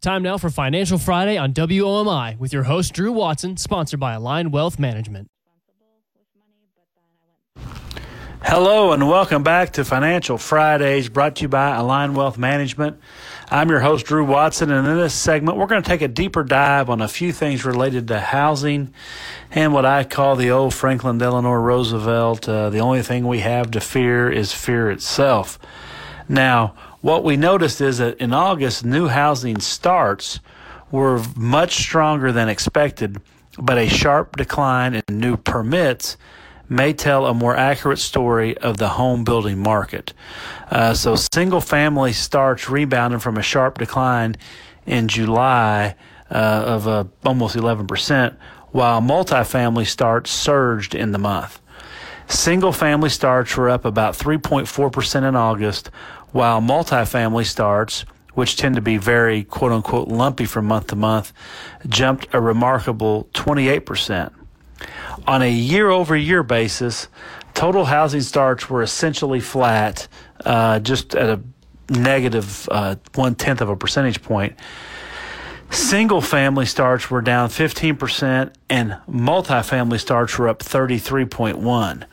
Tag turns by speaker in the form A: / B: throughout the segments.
A: Time now for Financial Friday on WOMI with your host, Drew Watson, sponsored by Align Wealth Management.
B: Hello and welcome back to Financial Fridays brought to you by Align Wealth Management. I'm your host, Drew Watson, and in this segment, we're going to take a deeper dive on a few things related to housing and what I call the old Franklin Delano Roosevelt. Uh, the only thing we have to fear is fear itself. Now, what we noticed is that in August, new housing starts were much stronger than expected, but a sharp decline in new permits may tell a more accurate story of the home building market. Uh, so, single family starts rebounded from a sharp decline in July uh, of uh, almost 11%, while multifamily starts surged in the month. Single family starts were up about 3.4% in August, while multifamily starts, which tend to be very quote unquote lumpy from month to month, jumped a remarkable 28%. On a year over year basis, total housing starts were essentially flat, uh, just at a negative uh, one tenth of a percentage point. Single family starts were down 15%, and multifamily starts were up 33.1.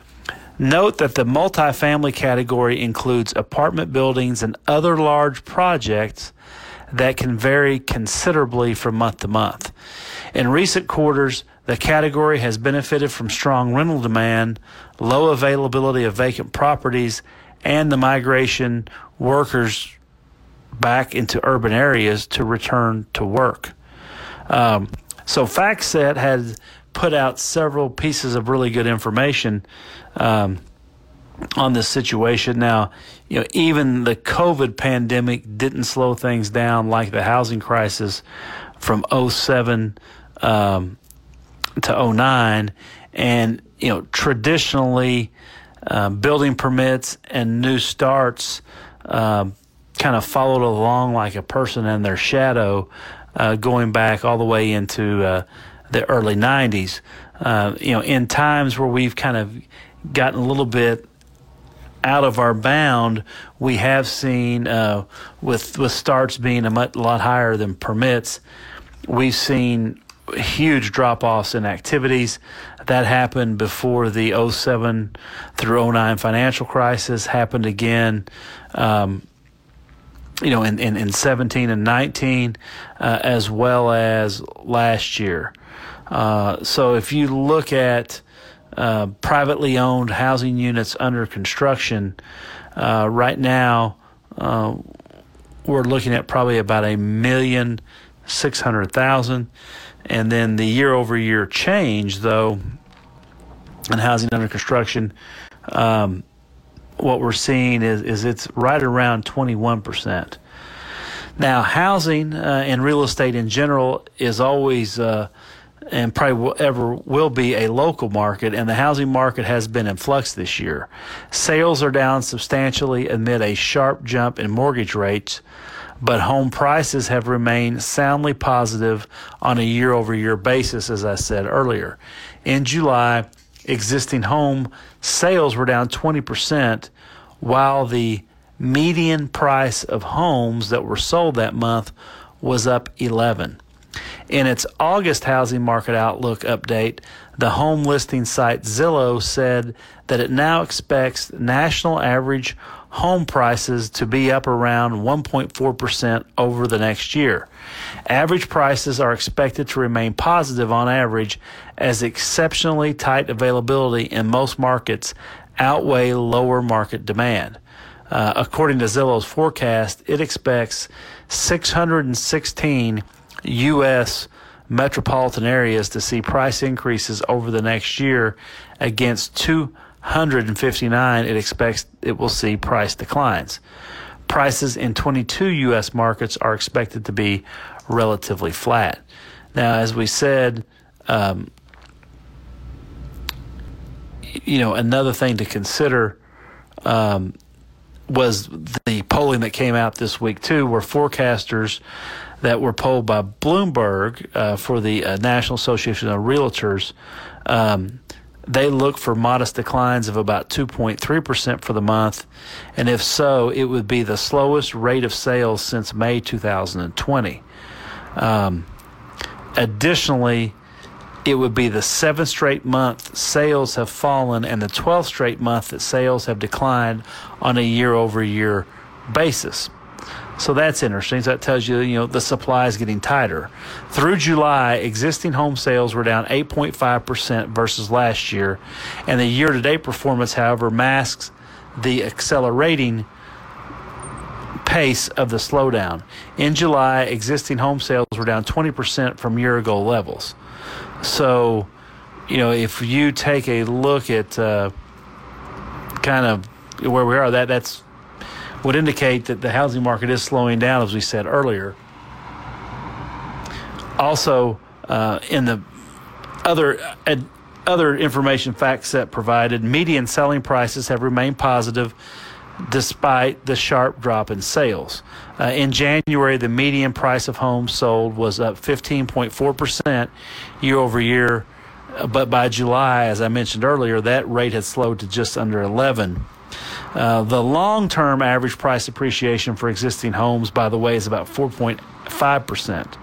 B: Note that the multifamily category includes apartment buildings and other large projects that can vary considerably from month to month. In recent quarters, the category has benefited from strong rental demand, low availability of vacant properties, and the migration workers back into urban areas to return to work. Um, so FactSet had put out several pieces of really good information um, on this situation. Now, you know, even the COVID pandemic didn't slow things down like the housing crisis from 07 um, to 09. And, you know, traditionally, uh, building permits and new starts uh, kind of followed along like a person in their shadow, uh, going back all the way into uh, the early 90s. Uh, you know, in times where we've kind of gotten a little bit out of our bound, we have seen uh, with with starts being a much, lot higher than permits, we've seen huge drop offs in activities. That happened before the 07 through 09 financial crisis, happened again. Um, you know, in, in, in 17 and 19, uh, as well as last year. Uh, so if you look at uh, privately owned housing units under construction, uh, right now uh, we're looking at probably about a million six hundred thousand, and then the year over year change though in housing under construction. Um, what we're seeing is, is it's right around 21%. Now, housing uh, and real estate in general is always uh, and probably will, ever will be a local market, and the housing market has been in flux this year. Sales are down substantially amid a sharp jump in mortgage rates, but home prices have remained soundly positive on a year over year basis, as I said earlier. In July, existing home sales were down 20%, while the median price of homes that were sold that month was up 11. In its August housing market outlook update, the home listing site Zillow said that it now expects national average home prices to be up around 1.4% over the next year. Average prices are expected to remain positive on average as exceptionally tight availability in most markets outweigh lower market demand. Uh, according to Zillow's forecast, it expects 616 U.S. metropolitan areas to see price increases over the next year against 259 it expects it will see price declines. Prices in 22 U.S. markets are expected to be relatively flat. Now, as we said, um, you know, another thing to consider um, was the polling that came out this week too, where forecasters that were polled by Bloomberg uh, for the uh, National Association of Realtors. Um, they look for modest declines of about 2.3% for the month. And if so, it would be the slowest rate of sales since May 2020. Um, additionally, it would be the seventh straight month sales have fallen and the 12th straight month that sales have declined on a year over year basis. So that's interesting. So that tells you, you know, the supply is getting tighter. Through July, existing home sales were down 8.5% versus last year. And the year to date performance, however, masks the accelerating pace of the slowdown. In July, existing home sales were down 20% from year ago levels. So, you know, if you take a look at uh, kind of where we are, that that's would indicate that the housing market is slowing down, as we said earlier. Also, uh, in the other uh, other information FactSet provided, median selling prices have remained positive despite the sharp drop in sales. Uh, in January, the median price of homes sold was up 15.4% year over year, but by July, as I mentioned earlier, that rate had slowed to just under 11. Uh, the long term average price appreciation for existing homes, by the way, is about 4.5%.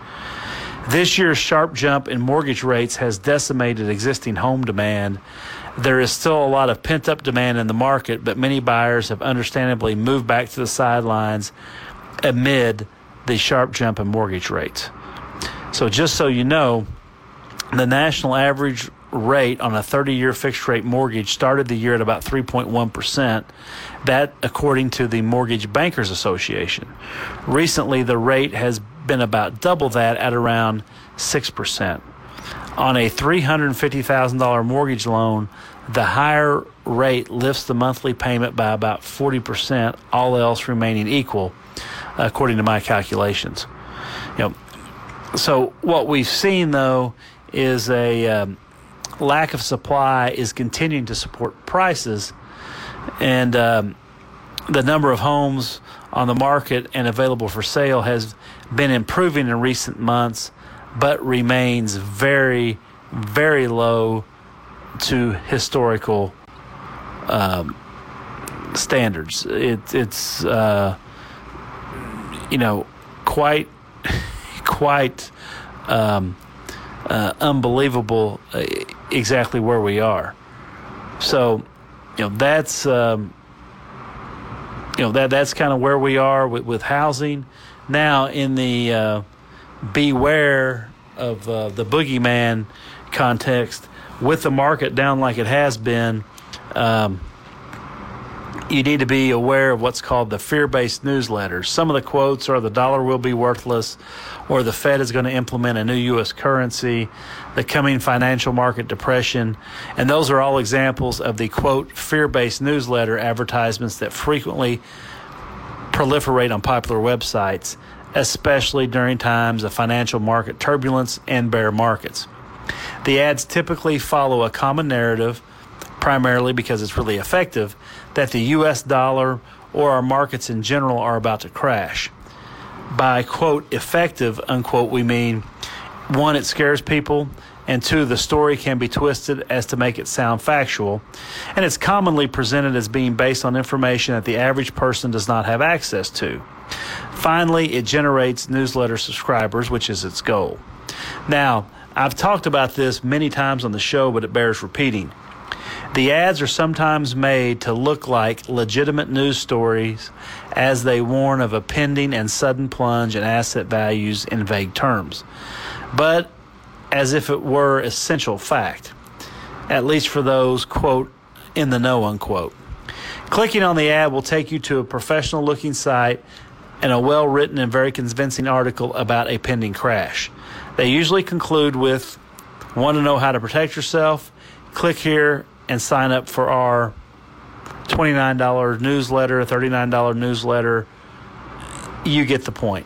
B: This year's sharp jump in mortgage rates has decimated existing home demand. There is still a lot of pent up demand in the market, but many buyers have understandably moved back to the sidelines amid the sharp jump in mortgage rates. So, just so you know, the national average rate on a 30 year fixed rate mortgage started the year at about 3.1%. That, according to the Mortgage Bankers Association. Recently, the rate has been about double that at around 6%. On a $350,000 mortgage loan, the higher rate lifts the monthly payment by about 40%, all else remaining equal, according to my calculations. You know, so what we've seen though is a um, lack of supply is continuing to support prices, and um, the number of homes on the market and available for sale has been improving in recent months, but remains very, very low to historical um, standards. It, it's uh, you know quite quite um, uh, unbelievable exactly where we are. So, you know, that's um, you know that that's kind of where we are with, with housing. Now, in the uh, beware of uh, the boogeyman context, with the market down like it has been. Um, you need to be aware of what's called the fear based newsletters. Some of the quotes are the dollar will be worthless, or the Fed is going to implement a new U.S. currency, the coming financial market depression. And those are all examples of the quote fear based newsletter advertisements that frequently proliferate on popular websites, especially during times of financial market turbulence and bear markets. The ads typically follow a common narrative, primarily because it's really effective that the US dollar or our markets in general are about to crash. By quote effective unquote we mean one it scares people and two the story can be twisted as to make it sound factual and it's commonly presented as being based on information that the average person does not have access to. Finally, it generates newsletter subscribers, which is its goal. Now, I've talked about this many times on the show, but it bears repeating. The ads are sometimes made to look like legitimate news stories as they warn of a pending and sudden plunge in asset values in vague terms, but as if it were essential fact, at least for those, quote, in the know, unquote. Clicking on the ad will take you to a professional looking site and a well written and very convincing article about a pending crash. They usually conclude with, Want to know how to protect yourself? Click here and sign up for our $29 newsletter, $39 newsletter, you get the point.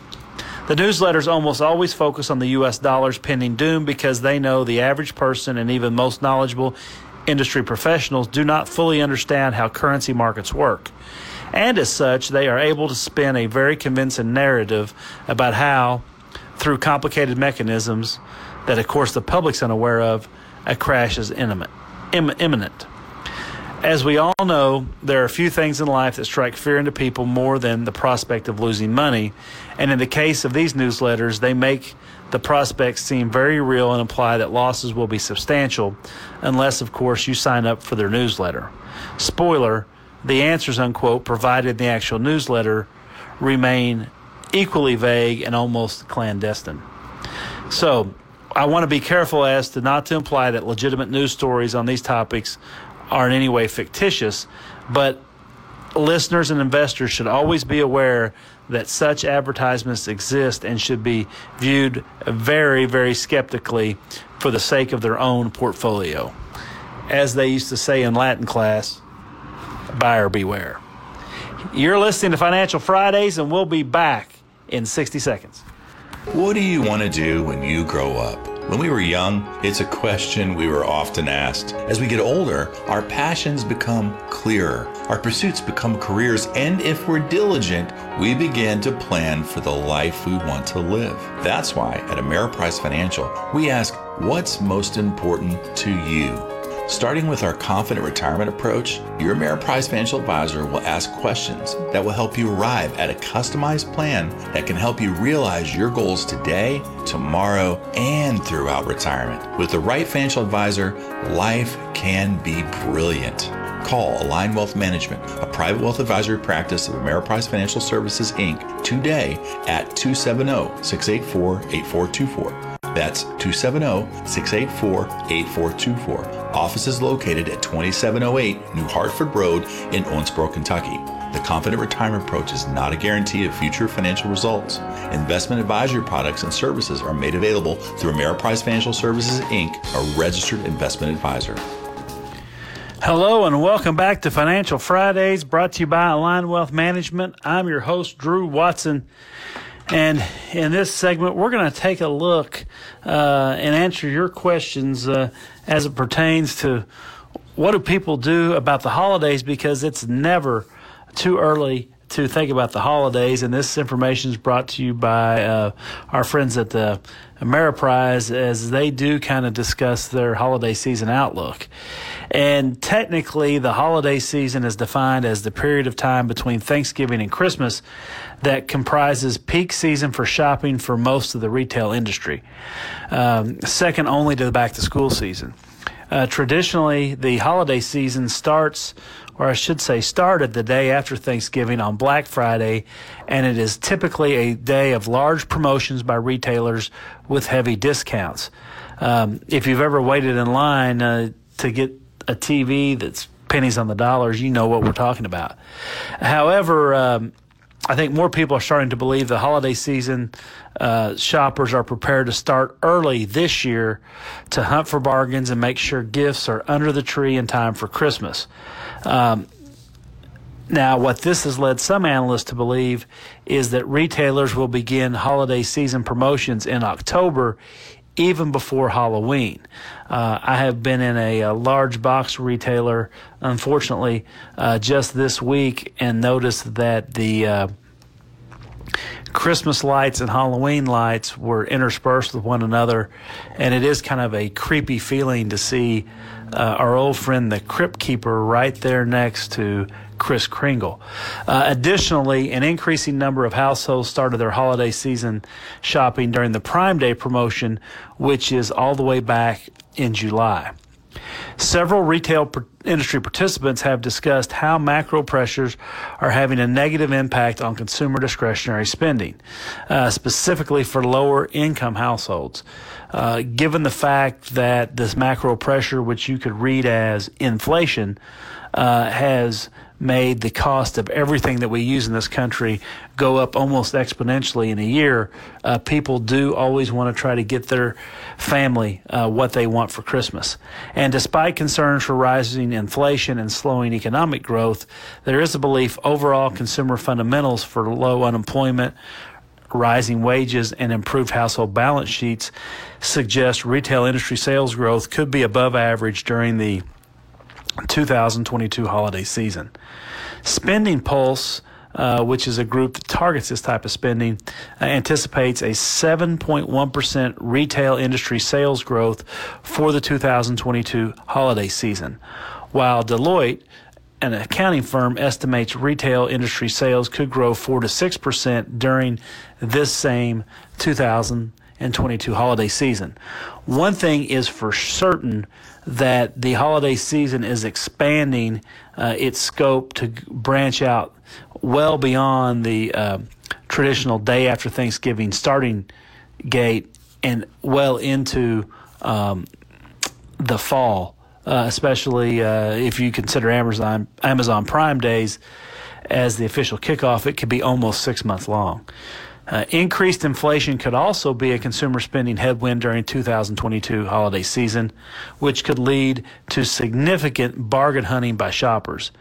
B: The newsletters almost always focus on the US dollar's pending doom because they know the average person and even most knowledgeable industry professionals do not fully understand how currency markets work. And as such, they are able to spin a very convincing narrative about how, through complicated mechanisms that, of course, the public's unaware of, a crash is imminent imminent. As we all know, there are a few things in life that strike fear into people more than the prospect of losing money. And in the case of these newsletters, they make the prospects seem very real and imply that losses will be substantial, unless, of course, you sign up for their newsletter. Spoiler the answers, unquote, provided in the actual newsletter remain equally vague and almost clandestine. So, I want to be careful as to not to imply that legitimate news stories on these topics are in any way fictitious, but listeners and investors should always be aware that such advertisements exist and should be viewed very, very skeptically for the sake of their own portfolio. As they used to say in Latin class, buyer beware. You're listening to Financial Fridays, and we'll be back in 60 seconds.
C: What do you want to do when you grow up? When we were young, it's a question we were often asked. As we get older, our passions become clearer, our pursuits become careers, and if we're diligent, we begin to plan for the life we want to live. That's why at Ameriprise Financial, we ask, What's most important to you? Starting with our confident retirement approach, your Ameriprise financial advisor will ask questions that will help you arrive at a customized plan that can help you realize your goals today, tomorrow, and throughout retirement. With the right financial advisor, life can be brilliant. Call Align Wealth Management, a private wealth advisory practice of Ameriprise Financial Services Inc. today at 270 684 8424. That's 270 684 8424. Office is located at 2708 New Hartford Road in Owensboro, Kentucky. The Confident Retirement Approach is not a guarantee of future financial results. Investment advisory products and services are made available through Ameriprise Financial Services Inc., a registered investment advisor.
B: Hello and welcome back to Financial Fridays, brought to you by Align Wealth Management. I'm your host, Drew Watson. And in this segment, we're going to take a look uh, and answer your questions uh, as it pertains to what do people do about the holidays because it's never too early to think about the holidays. And this information is brought to you by uh, our friends at the Ameriprise as they do kind of discuss their holiday season outlook. And technically, the holiday season is defined as the period of time between Thanksgiving and Christmas that comprises peak season for shopping for most of the retail industry, um, second only to the back to school season. Uh, traditionally, the holiday season starts, or I should say, started the day after Thanksgiving on Black Friday, and it is typically a day of large promotions by retailers with heavy discounts. Um, if you've ever waited in line uh, to get a TV that's pennies on the dollars, you know what we're talking about. However, um, I think more people are starting to believe the holiday season uh, shoppers are prepared to start early this year to hunt for bargains and make sure gifts are under the tree in time for Christmas. Um, now, what this has led some analysts to believe is that retailers will begin holiday season promotions in October, even before Halloween. Uh, I have been in a, a, large box retailer, unfortunately, uh, just this week and noticed that the uh, Christmas lights and Halloween lights were interspersed with one another, and it is kind of a creepy feeling to see uh, our old friend the Crypt Keeper right there next to Kris Kringle. Uh, additionally, an increasing number of households started their holiday season shopping during the Prime Day promotion, which is all the way back in July. Several retail industry participants have discussed how macro pressures are having a negative impact on consumer discretionary spending, uh, specifically for lower income households. Uh, given the fact that this macro pressure, which you could read as inflation, uh, has made the cost of everything that we use in this country go up almost exponentially in a year, uh, people do always want to try to get their family uh, what they want for Christmas. And despite concerns for rising inflation and slowing economic growth, there is a belief overall consumer fundamentals for low unemployment, rising wages and improved household balance sheets suggest retail industry sales growth could be above average during the 2022 holiday season. SpendingPulse, uh, which is a group that targets this type of spending, uh, anticipates a 7.1% retail industry sales growth for the 2022 holiday season. while Deloitte, an accounting firm, estimates retail industry sales could grow 4 to 6% during this same 2022 holiday season. One thing is for certain that the holiday season is expanding uh, its scope to branch out well beyond the uh, traditional day after Thanksgiving starting gate and well into um, the fall, uh, especially uh, if you consider Amazon Amazon Prime days as the official kickoff. It could be almost six months long. Uh, increased inflation could also be a consumer spending headwind during 2022 holiday season, which could lead to significant bargain hunting by shoppers.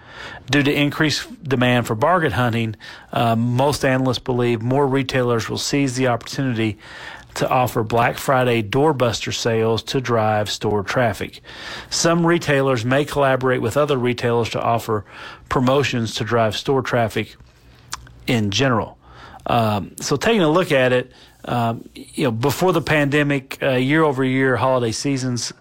B: Due to increased demand for bargain hunting, uh, most analysts believe more retailers will seize the opportunity to offer Black Friday doorbuster sales to drive store traffic. Some retailers may collaborate with other retailers to offer promotions to drive store traffic in general. Um, so taking a look at it, um, you know, before the pandemic, uh, year over year holiday seasons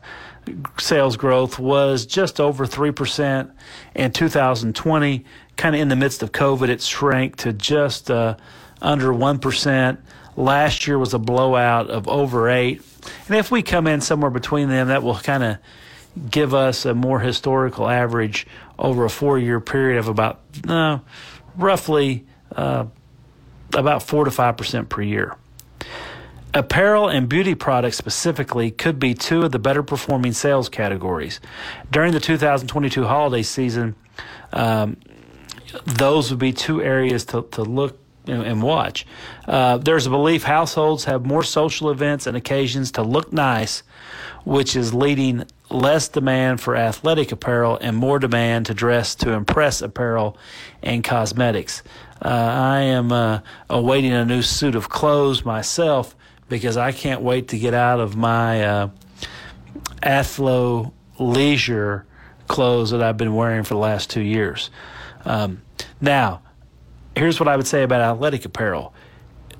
B: sales growth was just over 3% in 2020 kind of in the midst of covid it shrank to just uh, under 1% last year was a blowout of over 8 and if we come in somewhere between them that will kind of give us a more historical average over a four year period of about uh, roughly uh, about 4 to 5% per year. Apparel and beauty products specifically could be two of the better performing sales categories. During the 2022 holiday season, um, those would be two areas to, to look and watch. Uh, there's a belief households have more social events and occasions to look nice, which is leading less demand for athletic apparel and more demand to dress to impress apparel and cosmetics. Uh, I am uh, awaiting a new suit of clothes myself because I can't wait to get out of my uh, Athlo leisure clothes that I've been wearing for the last two years. Um, now, here's what I would say about athletic apparel.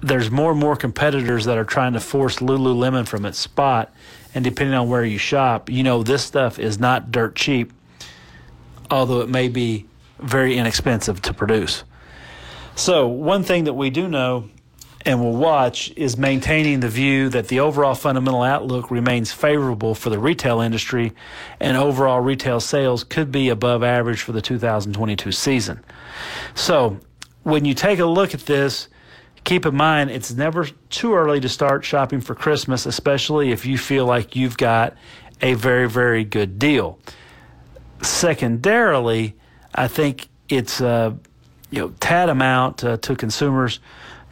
B: There's more and more competitors that are trying to force Lululemon from its spot, and depending on where you shop, you know this stuff is not dirt cheap, although it may be very inexpensive to produce. So, one thing that we do know and will watch is maintaining the view that the overall fundamental outlook remains favorable for the retail industry and overall retail sales could be above average for the 2022 season. So, when you take a look at this, keep in mind it's never too early to start shopping for Christmas, especially if you feel like you've got a very, very good deal. Secondarily, I think it's uh, you know tantamount uh, to consumers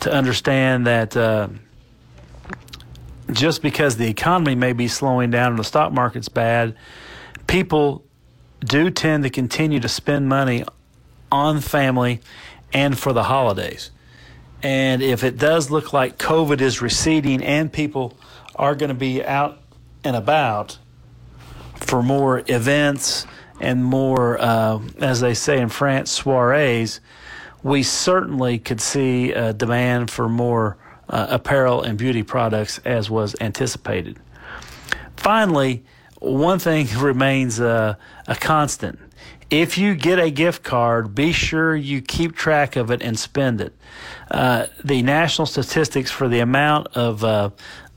B: to understand that uh, just because the economy may be slowing down and the stock market's bad, people do tend to continue to spend money on family and for the holidays. And if it does look like COVID is receding and people are going to be out and about for more events and more, uh, as they say in France, soirees, we certainly could see a demand for more uh, apparel and beauty products as was anticipated. Finally, one thing remains uh, a constant. If you get a gift card, be sure you keep track of it and spend it. Uh, the national statistics for the amount of uh,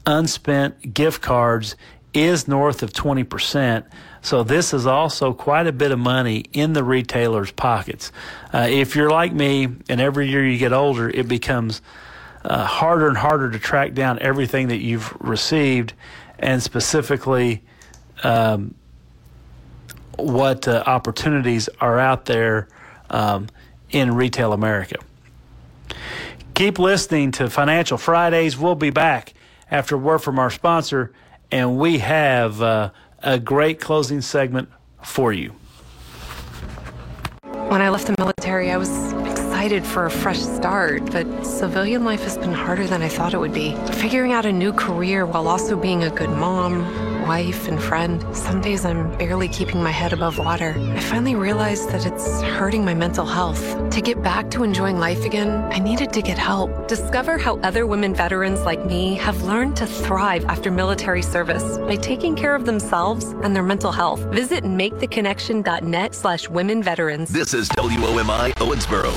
B: unspent gift cards is north of 20%. So this is also quite a bit of money in the retailer's pockets. Uh, if you're like me, and every year you get older, it becomes uh, harder and harder to track down everything that you've received, and specifically um, what uh, opportunities are out there um, in retail America. Keep listening to Financial Fridays. We'll be back after word from our sponsor, and we have uh, a great closing segment for you.
D: When I left the military, I was excited for a fresh start, but civilian life has been harder than I thought it would be. Figuring out a new career while also being a good mom, wife and friend. Some days I'm barely keeping my head above water. I finally realized that it's hurting my mental health. To get back to enjoying life again, I needed to get help. Discover how other women veterans like me have learned to thrive after military service by taking care of themselves and their mental health. Visit maketheconnection.net slash women veterans.
E: This is WOMI Owensboro,